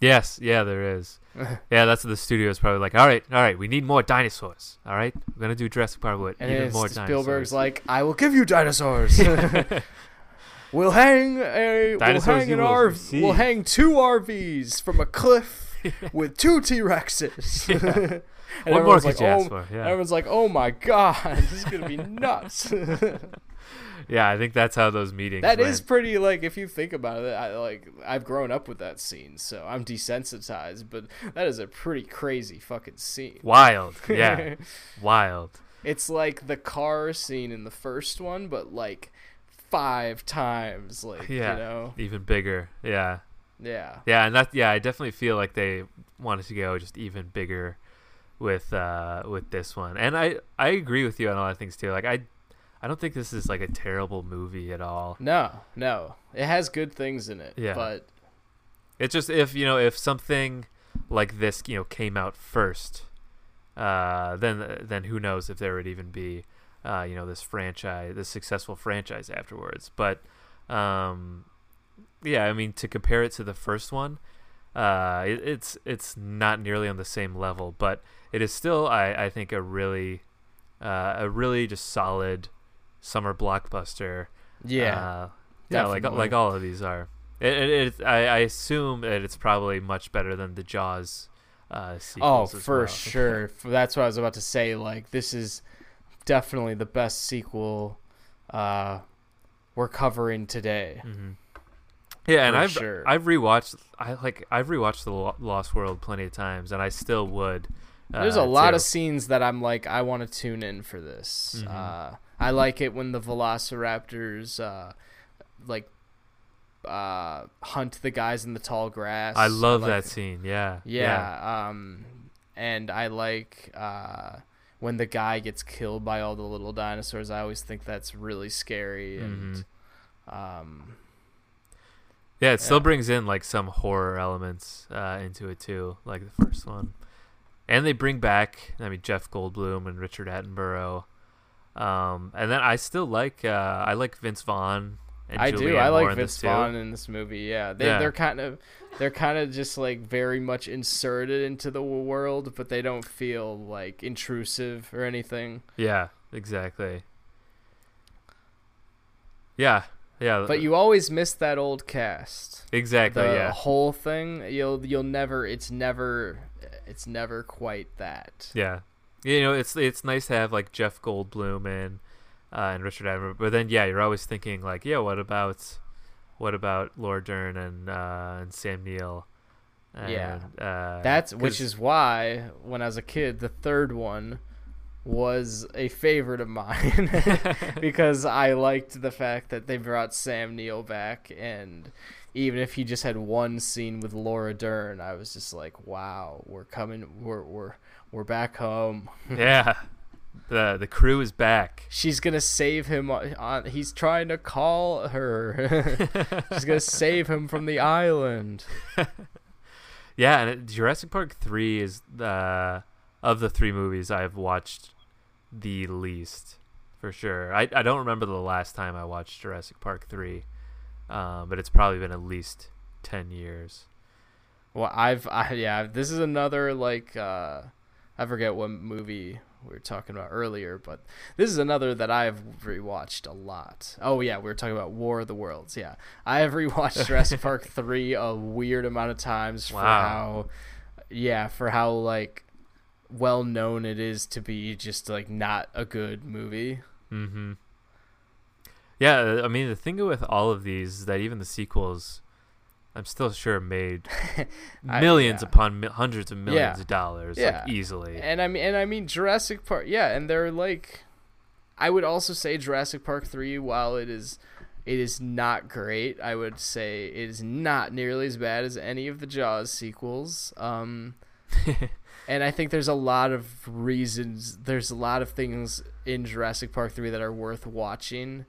Yes, yeah, there is. yeah, that's what the studio is probably like. All right, all right, we need more dinosaurs. All right, we're gonna do Jurassic Park with and even more spielberg's dinosaurs. like i will give you dinosaurs we'll hang a we'll Dinosaurs hang you an RV, we'll hang two rvs from a cliff with two t-rexes and what more everyone's could like, you oh, ask for? Yeah, Everyone's like, "Oh my god, this is gonna be nuts." yeah, I think that's how those meetings. that went. is pretty like if you think about it. I like I've grown up with that scene, so I'm desensitized. But that is a pretty crazy fucking scene. wild. Yeah, wild. it's like the car scene in the first one, but like five times. Like Yeah. you know, Even bigger. Yeah, yeah, yeah, and that yeah, I definitely feel like they wanted to go just even bigger with uh with this one, and I I agree with you on a lot of things too. Like I I don't think this is like a terrible movie at all. no, no, it has good things in it. Yeah. but It's just if you know if something like this you know came out first, uh, then then who knows if there would even be uh, you know this franchise, this successful franchise afterwards. But um, yeah, I mean to compare it to the first one, uh, it, it's it's not nearly on the same level, but it is still I I think a really uh, a really just solid summer blockbuster. yeah, Uh, yeah, like like all of these are. It, it, it I, I assume that it's probably much better than the Jaws uh, Oh, for well. sure. That's what I was about to say. Like, this is definitely the best sequel uh, we're covering today. Mhm. Yeah, and I've sure. I've rewatched I like I've rewatched the Lost World plenty of times, and I still would. Uh, There's a lot too. of scenes that I'm like, I want to tune in for this. Mhm. Uh, I like it when the Velociraptors, uh, like, uh, hunt the guys in the tall grass. I love like that scene. Yeah, Yeah, um, and I like uh, when the guy gets killed by all the little dinosaurs. I always think that's really scary, and um, Yeah, it still brings in like some horror elements uh, into it too, like the first one. And they bring back, I mean, Jeff Goldblum and Richard Attenborough. Um, and then I still like, uh, I like Vince Vaughn. And I do. I like Vince. Vaughn in this movie. Yeah, they Yeah. they're kind of they're kind of just like very much inserted into the world, but they don't feel like intrusive or anything. Yeah, exactly. Yeah, yeah. But you always miss that old cast. exactly, the yeah, whole thing you'll you'll never it's never it's never quite that yeah. You know, it's it's nice to have like Jeff Goldblum and uh, and Richard Attenborough, but then yeah, you're always thinking like, yeah, what about what about Laura Dern and uh, and Sam Neill? And, Yeah. uh, that's which 'cause- is why when i was a kid the third one was a favorite of mine because i liked the fact that they brought sam neill back and even if he just had one scene with laura dern i was just like wow we're coming we're we're we're back home yeah. The the crew is back. she's gonna save him on, on he's trying to call her she's gonna save him from the island Yeah, and it, Jurassic Park three is the of the three movies I've watched the least for sure. I I don't remember the last time I watched Jurassic Park three, um, but it's probably been at least ten years. Well, I've I, yeah, this is another like uh I forget what movie we were talking about earlier, but this is another that I've rewatched a lot. Oh yeah, we were talking about War of the Worlds. Yeah, I have rewatched Jurassic Park three a weird amount of times for Wow. how, yeah, for how like well known it is to be just like not a good movie. Mm-hmm. Yeah, I mean the thing with all of these is that even the sequels, I'm still sure made I- millions yeah. upon mi- hundreds of millions Yeah. of dollars, Yeah. like easily. And I mean, and I mean Jurassic Park, yeah, and they're like, I would also say Jurassic Park three, while it is, it is not great. I would say it is not nearly as bad as any of the Jaws sequels. Um, and I think there's a lot of reasons. There's a lot of things in Jurassic Park three that are worth watching,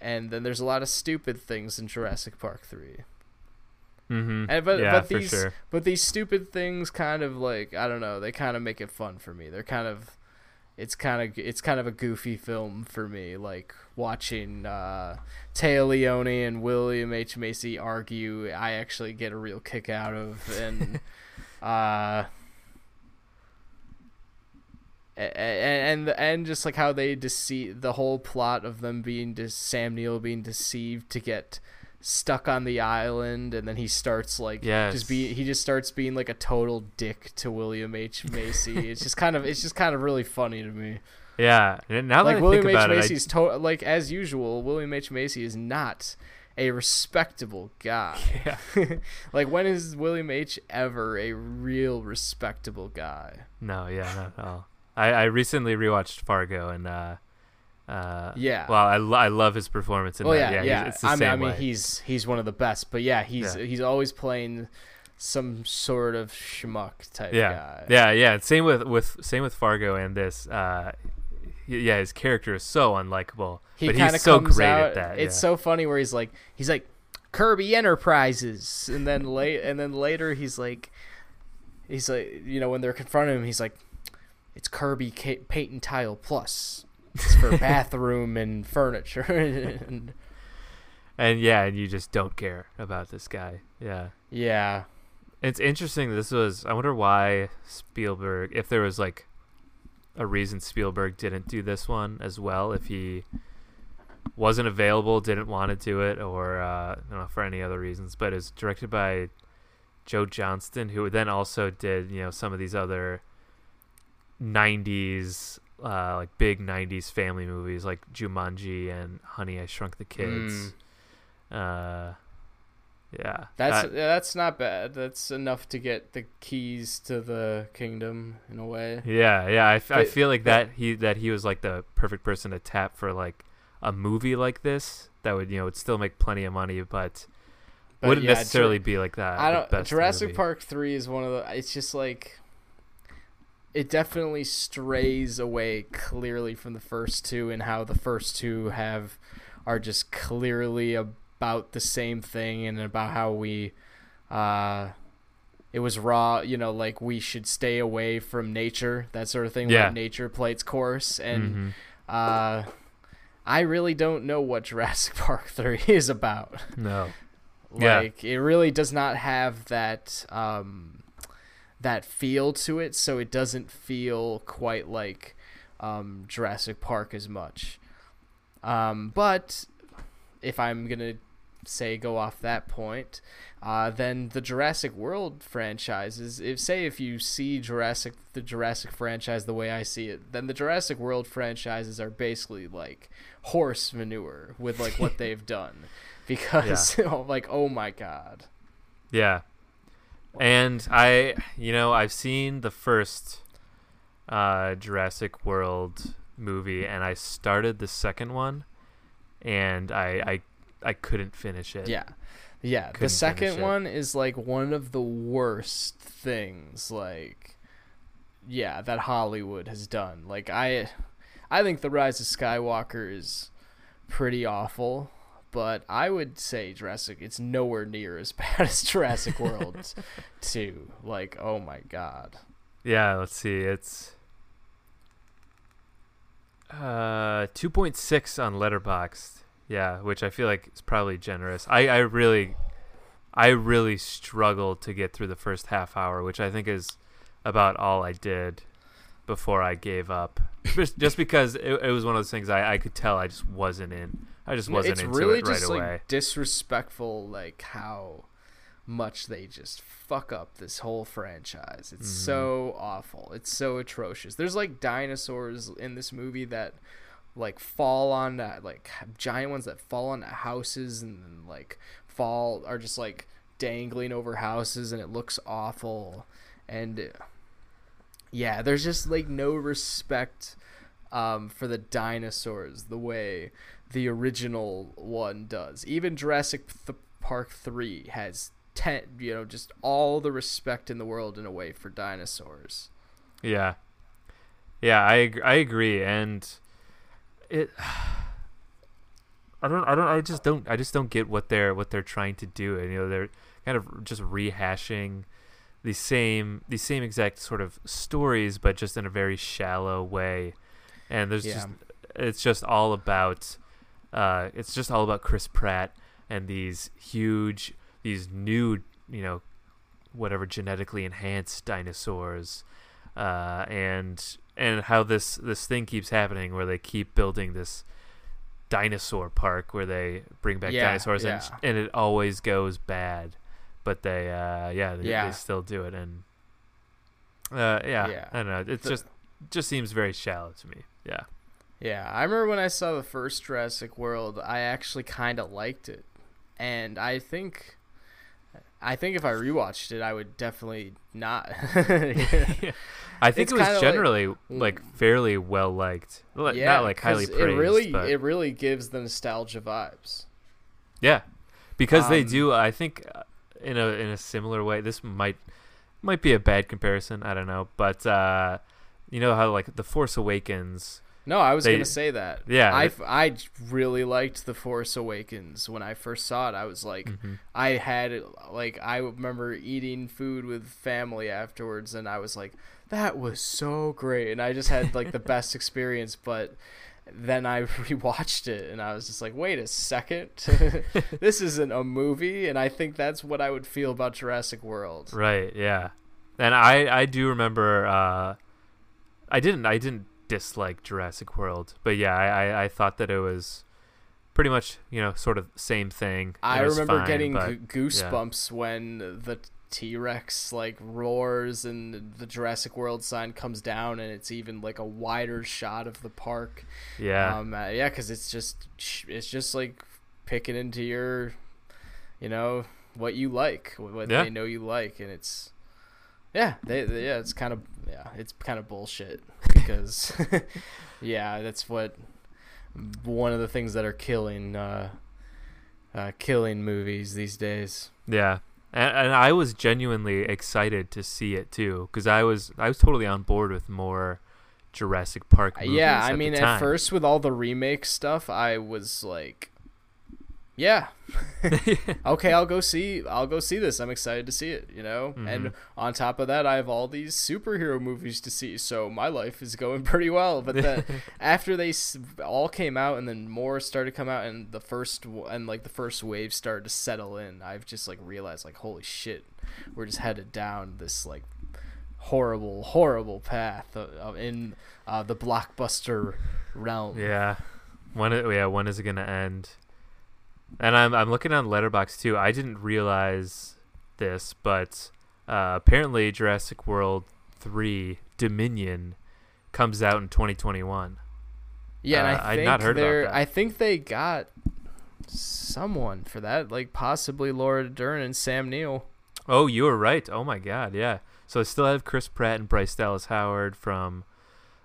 and then there's a lot of stupid things in Jurassic Park three. Mm-hmm. And but yeah, but for these sure. but these stupid things kind of like I don't know, they kind of make it fun for me. They're kind of it's kind of it's kind of a goofy film for me like watching uh Téa Leoni and William H Macy argue I actually get a real kick out of and uh and and just like how they deceive the whole plot of them being de- Sam Neill being deceived to get stuck on the island and then he starts like Yes. just be he just starts being like a total dick to William H Macy. it's just kind of it's just kind of really funny to me. Yeah. and Now that like I William think H about it, I- Macy's to- like as usual, William H Macy is not a respectable guy. Yeah. like when is William H ever a real respectable guy? No, yeah, not at all. I, I recently rewatched Fargo and uh, uh, Yeah. Well, I, lo- I love his performance in Oh that. yeah, he's- yeah. It's the I mean, same I mean, way. he's he's one of the best. But yeah, he's Yeah. he's always playing some sort of schmuck type yeah, guy. yeah, yeah. Same with with same with Fargo and this. Uh, yeah, his character is so unlikable, he but he's so great out. at that. It's yeah. so funny where he's like, he's like Kirby Enterprises, and then late, and then later he's like, he's like, you know, when they're confronting him, he's like, it's Kirby Ca- Paint and Tile Plus. It's for bathroom and furniture. and, and yeah, and you just don't care about this guy. Yeah. yeah, It's interesting. This was. I wonder why Spielberg, if there was like a reason Spielberg didn't do this one as well, if he wasn't available, didn't want to do it, or uh, I don't know for any other reasons. But it's directed by Joe Johnston, who then also did you know some of these other '90s. Uh, like big '90s family movies like Jumanji and Honey I Shrunk the Kids. Uh, yeah, that's yeah, that's not bad. That's enough to get the keys to the kingdom in a way. Yeah, yeah. I, f- I But- feel like that he that he was like the perfect person to tap for like a movie like this that would you know would still make plenty of money, but, But wouldn't yeah, necessarily Jur- be like that. I don't. Jurassic movie. Park three is one of the. It's just like. It definitely strays away clearly from the first two, and how the first two have are just clearly about the same thing, and about how we, uh, it was raw. You know, like we should stay away from nature, that sort of thing. Yeah. Nature play its course, and Mhm. uh, I really don't know what Jurassic Park three is about. no, Yeah. Like it really does not have that um that feel to it, so it doesn't feel quite like um Jurassic Park as much. Um but if I'm going to say go off that point, uh then the Jurassic World franchises, if say if you see Jurassic the Jurassic franchise the way I see it, then the Jurassic World franchises are basically like horse manure with like what they've done because like oh my god yeah. And I, you know, I've seen the first uh, Jurassic World movie, and I started the second one, and I I, I couldn't finish it. yeah. Yeah the Couldn't second one is like one of the worst things like yeah that hollywood has done. Like i i think the rise of skywalker is pretty awful but i would say jurassic it's nowhere near as bad as jurassic world 2 like oh my god Yeah, let's see. It's uh 2.6 on Letterboxd. Yeah, which I feel like is probably generous. I I really I really struggled to get through the first half hour, which I think is about all I did before I gave up. Just, just because it, it was one of those things I, I could tell I just wasn't in. I just wasn't it's into really it right just away. like disrespectful like how much they just fuck up this whole franchise it's Mhm. so awful it's so atrocious there's like dinosaurs in this movie that like fall on uh, like giant ones that fall on houses and then like fall are just like dangling over houses and it looks awful and yeah there's just like no respect um, for the dinosaurs the way the original one does. Even Jurassic th- Park 3 has ten, you know, just all the respect in the world in a way for dinosaurs. Yeah, yeah, I I agree, and it. I don't, I don't, I just don't, I just don't get what they're what they're trying to do. And you know, they're kind of just rehashing the same, the same exact sort of stories, but just in a very shallow way. And there's Yeah. just, it's just all about, uh, it's just all about Chris Pratt and these huge, these new, you know, whatever genetically enhanced dinosaurs, uh, and and how this this thing keeps happening where they keep building this dinosaur park where they bring back Yeah, dinosaurs and yeah. and it always goes bad, but they uh yeah they, Yeah. they still do it and uh yeah. I don't know it just just seems very shallow to me yeah Yeah, I remember when I saw the first Jurassic World, I actually kind of liked it, and I think, I think if I rewatched it, I would definitely not. I think It's it was kinda like- generally like, fairly well liked yeah, not like highly praised It really, but it really gives the nostalgia vibes. Yeah, because they Um, do. I think uh, in a in a similar way. This might might be a bad comparison. I don't know, but uh, you know how like the Force Awakens. No, I was They- gonna say that. Yeah, I, I really liked the Force Awakens when I first saw it. I was like, Mhm. I had like I remember eating food with family afterwards, and I was like, that was so great, and I just had like the best experience. But then I rewatched it, and I was just like, wait a second, this isn't a movie, and I think that's what I would feel about Jurassic World. Right. Yeah, and I I do remember. Uh, I didn't I didn't dislike Jurassic World, but yeah, I I, I thought that it was pretty much you know sort of same thing. I remember fine, getting but- goo- goosebumps when the T Rex like roars and the Jurassic World sign comes down, and it's even like a wider shot of the park. yeah. um, uh, yeah, because it's just it's just like picking into your, you know, what you like, what Yeah. they know you like, and it's yeah, they, they- yeah, it's kind of yeah, it's kind of bullshit because yeah, that's what one of the things that are killing uh, uh, killing movies these days. Yeah, and, and I was genuinely excited to see it too, because I was I was totally on board with more Jurassic Park. Movies yeah, I at mean, at first with all the remake stuff, I was like, yeah, okay, I'll go see, I'll go see this. I'm excited to see it, you know. And Mhm. on top of that, I have all these superhero movies to see, so my life is going pretty well. But then after they all came out, and then more started to come out, and the first and like the first wave started to settle in, I've just like realized like, holy shit, we're just headed down this like horrible, horrible path in uh, the blockbuster realm. yeah, when it, yeah when is it gonna end? And I'm I'm looking on Letterboxd too. I didn't realize this, but uh, apparently Jurassic World three Dominion comes out in 2021. Yeah, and Uh, I I'd think not heard about that. I think they got someone for that, like possibly Laura Dern and Sam Neill. Oh, you were right. Oh my God, yeah. So I still have Chris Pratt and Bryce Dallas Howard from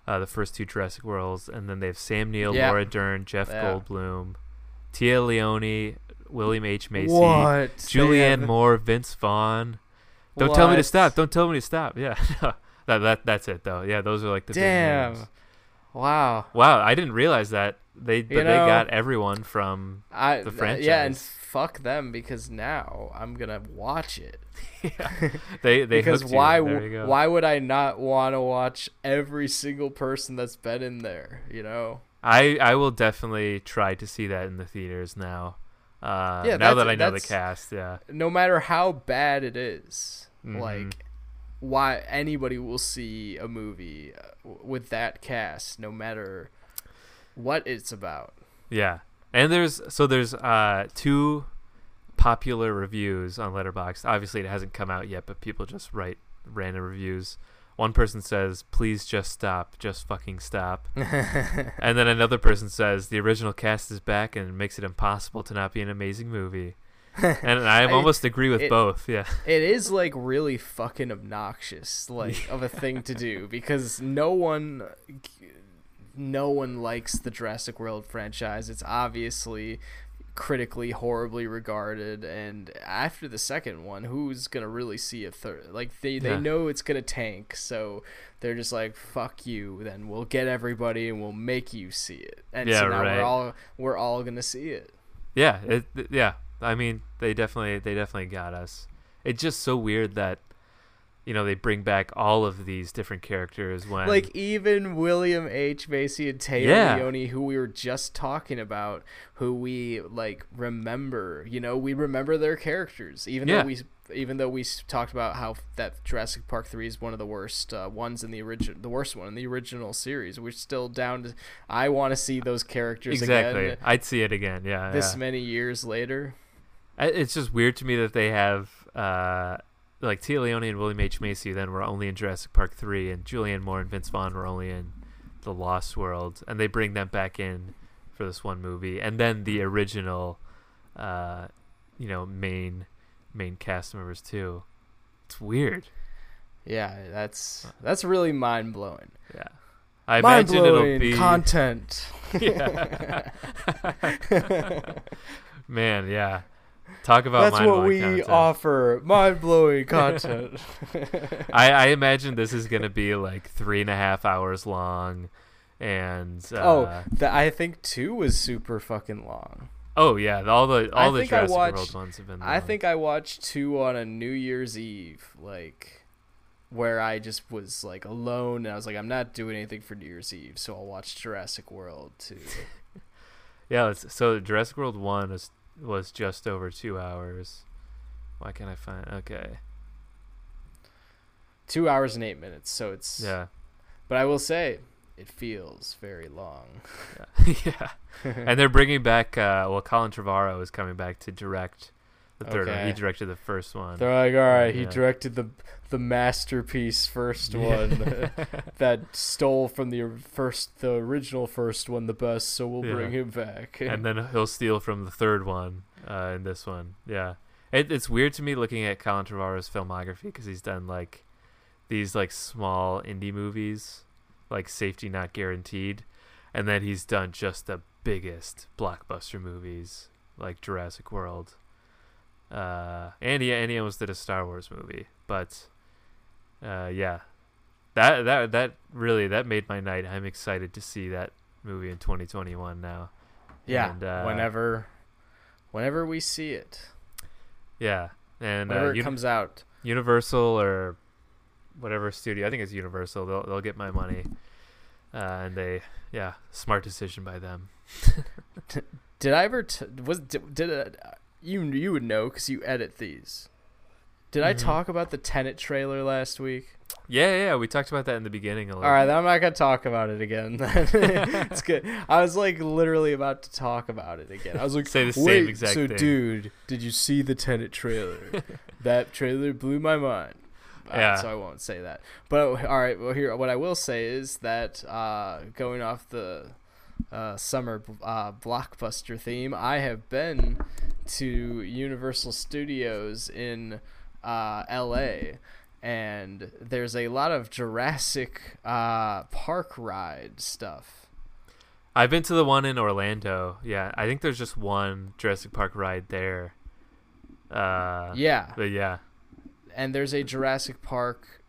uh, the first two Jurassic Worlds, and then they have Sam Neill, Yeah. Laura Dern, Jeff Yeah. Goldblum, Téa Leoni, William H Macy, What? Julianne Moore, Vince Vaughn. Don't tell me to stop. Don't tell me to stop. Yeah, that that that's it though. Yeah, those are like the big Damn. names. Wow. Wow, I didn't realize that they but You they know- got everyone from I The th- yeah, and fuck them because now I'm gonna watch it. they they because why There you go. why would I not want to watch every single person that's been in there? You know. I I will definitely try to see that in the theaters now. Uh, Yeah, now that I know the cast, yeah. no matter how bad it is, Mhm. like why anybody will see a movie uh, with that cast no matter what it's about. Yeah. And there's so there's uh two popular reviews on Letterboxd. Obviously it hasn't come out yet, but people just write random reviews. One person says, "Please just stop, just fucking stop." and then another person says, "The original cast is back and makes it impossible to not be an amazing movie." and I I- almost agree with it- both. Yeah. it is like really fucking obnoxious like of a thing to do because no one no one likes the Jurassic World franchise. It's obviously critically horribly regarded and after the second one who's gonna really see a third like they, they Yeah. know it's gonna tank so they're just like fuck you then we'll get everybody and we'll make you see it and Yeah, so now right. we're all we're all gonna see it Yeah, it, yeah. I mean, they definitely they definitely got us. It's just so weird that you know they bring back all of these different characters when like even William H Macy and Taylor Yeah. Leoni, who we were just talking about, who we like remember. You know, we remember their characters, even Yeah. though we even though we talked about how that Jurassic Park three is one of the worst uh, ones in the original, the worst one in the original series. We're still down to. I want to see those characters again. exactly. again. I'd see it again. Yeah, This yeah. many years later. It's just weird to me that they have uh, like Téa Leoni and William H Macy then were only in Jurassic Park three, and Julianne Moore and Vince Vaughn were only in The Lost World, and they bring them back in for this one movie, and then the original, uh, you know, main main cast members too. It's weird. Yeah, that's that's really mind blowing. Yeah. I Mind imagine it'll be content. Yeah. Man, yeah. Talk about That's what we content. offer. Mind blowing content. I, I imagine this is gonna be like three and a half hours long, and uh, oh, the, I think two was super fucking long. oh yeah, all the I all the think Jurassic watched- World ones have been. I think I watched two on a New Year's Eve, like where I just was like alone and I was like, I'm not doing anything for New Year's Eve, so I'll watch Jurassic World too. yeah. So Jurassic World one was was just over two hours. Why can't I find? Okay, two hours and eight minutes, so it's yeah, But I will say, it feels very long. yeah, yeah. and they're bringing back. Uh, well, Colin Trevorrow is coming back to direct the third one. He directed the first one. They're like, all right, he directed the the masterpiece first one that stole from the first, the original first one, the best. So we'll Yeah. bring him back. and then he'll steal from the third one uh, in this one. Yeah, it, it's weird to me looking at Colin Trevorrow's filmography because he's done like these like small indie movies, like Safety Not Guaranteed, and then he's done just the biggest blockbuster movies like Jurassic World. Uh, and he and he almost did a Star Wars movie, but uh, yeah, that that that really that made my night. I'm excited to see that movie in 2021 now. yeah, and, uh, whenever, whenever we see it, Yeah, and uh, whenever it Uni- comes out. Universal or whatever studio, I think it's Universal. They'll they'll get my money, uh, and they yeah, smart decision by them. Did I ever t- was did, did it, you you would know because you edit these. Did I Mhm. talk about the Tenet trailer last week? Yeah, yeah, we talked about that in the beginning a little. All right, I'm not gonna talk about it again. it's good. I was like literally about to talk about it again. I was like, Say the same exact so thing." So, dude, did you see the Tenet trailer? that trailer blew my mind. Uh, Yeah. so I won't say that. But all right, well here, what I will say is that uh, going off the uh, summer uh, blockbuster theme, I have been to Universal Studios in uh, L.A. And there's a lot of Jurassic uh, Park ride stuff. I've been to the one in Orlando. Yeah, I think there's just one Jurassic Park ride there. Uh, Yeah, but yeah, and there's a Jurassic Park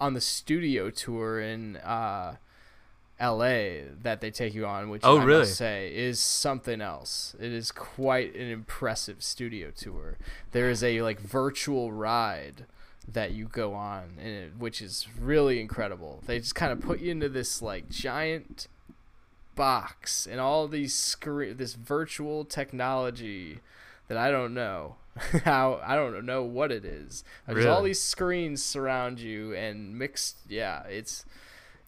on the studio tour in uh, L.A. that they take you on, which Oh, I really? must say is something else. It is quite an impressive studio tour. There is a like virtual ride that you go on, and it, which is really incredible. They just kind of put you into this like giant box and all these screen, this virtual technology that I don't know how I don't know what it is. There's all these screens surround you and mixed. Yeah, it's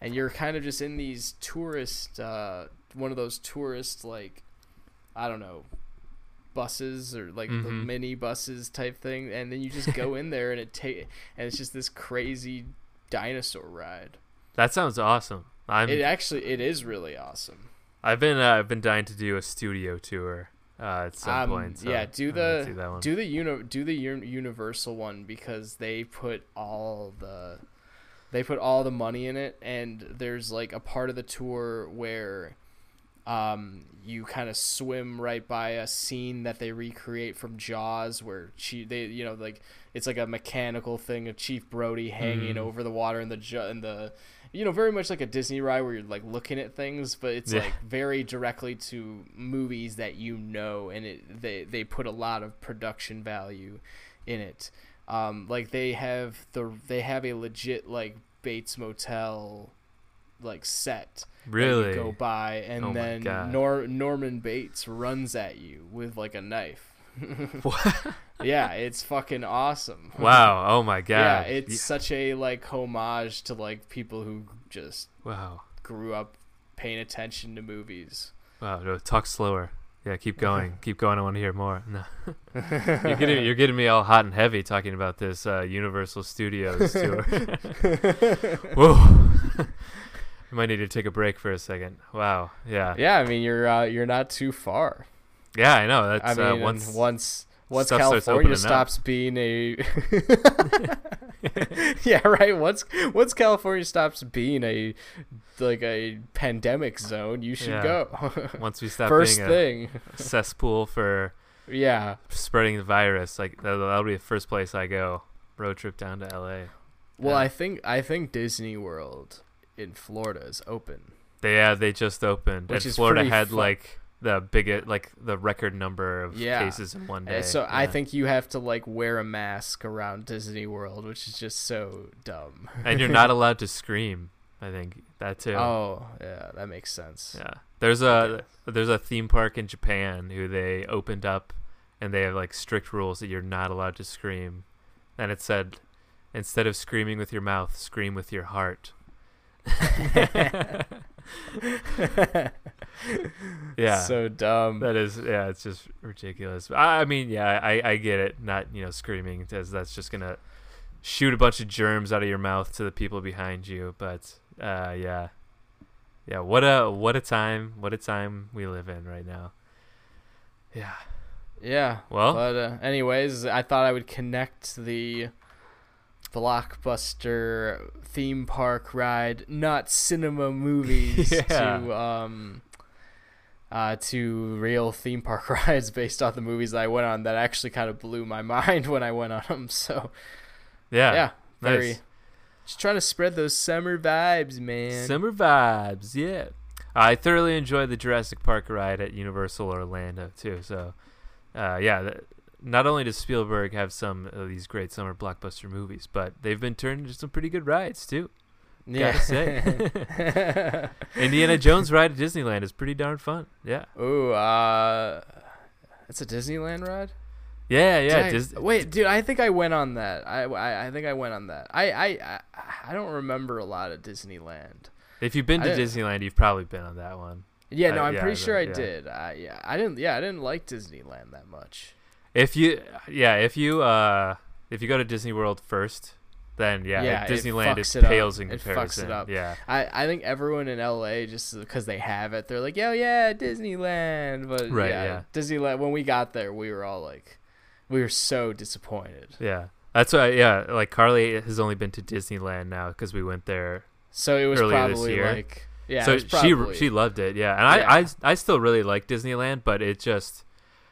and you're kind of just in these tourist, uh, one of those tourist like I don't know buses or like the Mhm. mini buses type thing, and then you just go in there and it take and it's just this crazy dinosaur ride. that sounds awesome. I'm It actually it is really awesome. I've been uh, I've been dying to do a studio tour uh, at some Um, point. So yeah, do the do that one. do the uni- do the uni- Universal one because they put all the they put all the money in it, and there's like a part of the tour where Um, you kind of swim right by a scene that they recreate from Jaws, where she they you know like it's like a mechanical thing of Chief Brody hanging Mhm. over the water in the in the you know very much like a Disney ride where you're like looking at things, but it's Yeah. like very directly to movies that you know, and it they they put a lot of production value in it. Um, like they have the they have a legit like Bates Motel like set Really? you go by and Oh then. Nor- Norman Bates runs at you with like a knife. What? yeah, it's fucking awesome. wow. Oh my god. Yeah, it's such a like homage to like people who just wow. grew up paying attention to movies. Wow. No, talk slower. Yeah, keep going. keep going. I want to hear more. No. you're getting you're getting me all hot and heavy talking about this uh, Universal Studios tour. Whoa. I might need to take a break for a second. Wow. Yeah. Yeah, I mean you're uh, you're not too far. Yeah, I know. That's I mean, uh, once once once California opening up. stops being a yeah right once once California stops being a like a pandemic zone, you should Yeah. go. once we stop First thing, a cesspool for yeah. spreading the virus, like that'll, that'll be the first place I go. Road trip down to LA. Well, Yeah. I think I think Disney World in Florida is open. They yeah, they just opened. Which and Florida had fu- like the biggest like the record number of Yeah. cases in one day. so I think you have to like wear a mask around Disney World, which is just so dumb. and you're not allowed to scream. I think that too. Oh, yeah, that makes sense. Yeah. There's a there's a theme park in Japan who they opened up and they have like strict rules that you're not allowed to scream. And it said instead of screaming with your mouth, scream with your heart. yeah. So dumb. that is yeah, it's just ridiculous. I, I mean, yeah, I, I get it. Not, you know, screaming as that's just gonna shoot a bunch of germs out of your mouth to the people behind you, but uh yeah. Yeah, what a what a time, what a time we live in right now. Yeah. Yeah. Well- but uh, anyways, I thought I would connect the blockbuster theme park ride, not cinema movies, Yeah. to um, uh, to real theme park rides based off the movies that I went on that actually kind of blew my mind when I went on them. So Yeah. yeah, very. nice. Just trying to spread those summer vibes, man. Summer vibes, yeah. I thoroughly enjoyed the Jurassic Park ride at Universal Orlando too. So, uh, yeah, th- not only does Spielberg have some of these great summer blockbuster movies, but they've been turned into some pretty good rides too. yeah. gotta say. Indiana Jones ride at Disneyland is pretty darn fun. Yeah, Ooh, uh, it's a Disneyland ride. Yeah, yeah. I- Dis- wait, dude, I think I went on that. I, I, I think I went on that. I, I, I, I don't remember a lot of Disneyland. if you've been to Disneyland, you've probably been on that one. Yeah, Uh, no, I'm yeah, pretty sure I yeah. did. I, yeah, I didn't. Yeah, I didn't like Disneyland that much. If you, yeah, if you, uh, if you go to Disney World first, then yeah, Yeah, Disneyland is it up. pales in It fucks it comparison. up. Yeah, I, I think everyone in LA just because they have it, they're like, "Yo, yeah, Disneyland." But Right, yeah. Disneyland. When we got there, we were all like, we were so disappointed. yeah. That's why, yeah. Like Carly has only been to Disneyland now because we went there. So it was probably like, yeah, so probably, she she loved it. Yeah, and Yeah. I, I I still really like Disneyland, but it just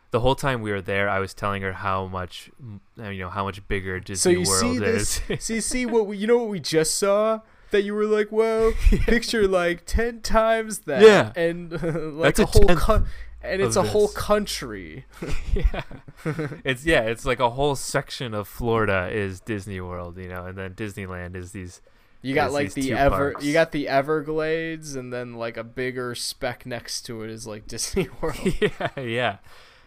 the whole time we were there, I was telling her how much you know how much bigger So Disney you see World this? is. see, see what we, you know what we just saw? That you were like, whoa, picture like ten times that, Yeah. and like That's a, a whole, co- and it's a of whole country. yeah, it's yeah, it's like a whole section of Florida is Disney World, you know, and then Disneyland is these. You got like the ever, parks. you got the Everglades, and then like a bigger speck next to it is like Disney World. yeah, yeah,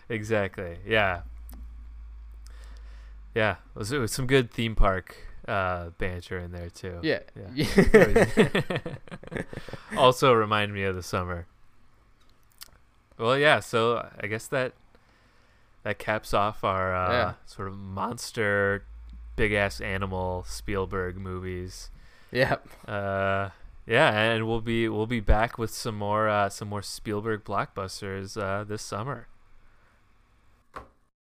exactly. Yeah, yeah. It was, it was some good theme park uh, banter in there too. yeah, Yeah. also remind me of the summer. Well, yeah. So I guess that that caps off our uh, Yeah. sort of monster, big ass animal Spielberg movies. yeah. Uh, yeah, and we'll be we'll be back with some more uh, some more Spielberg blockbusters uh, this summer.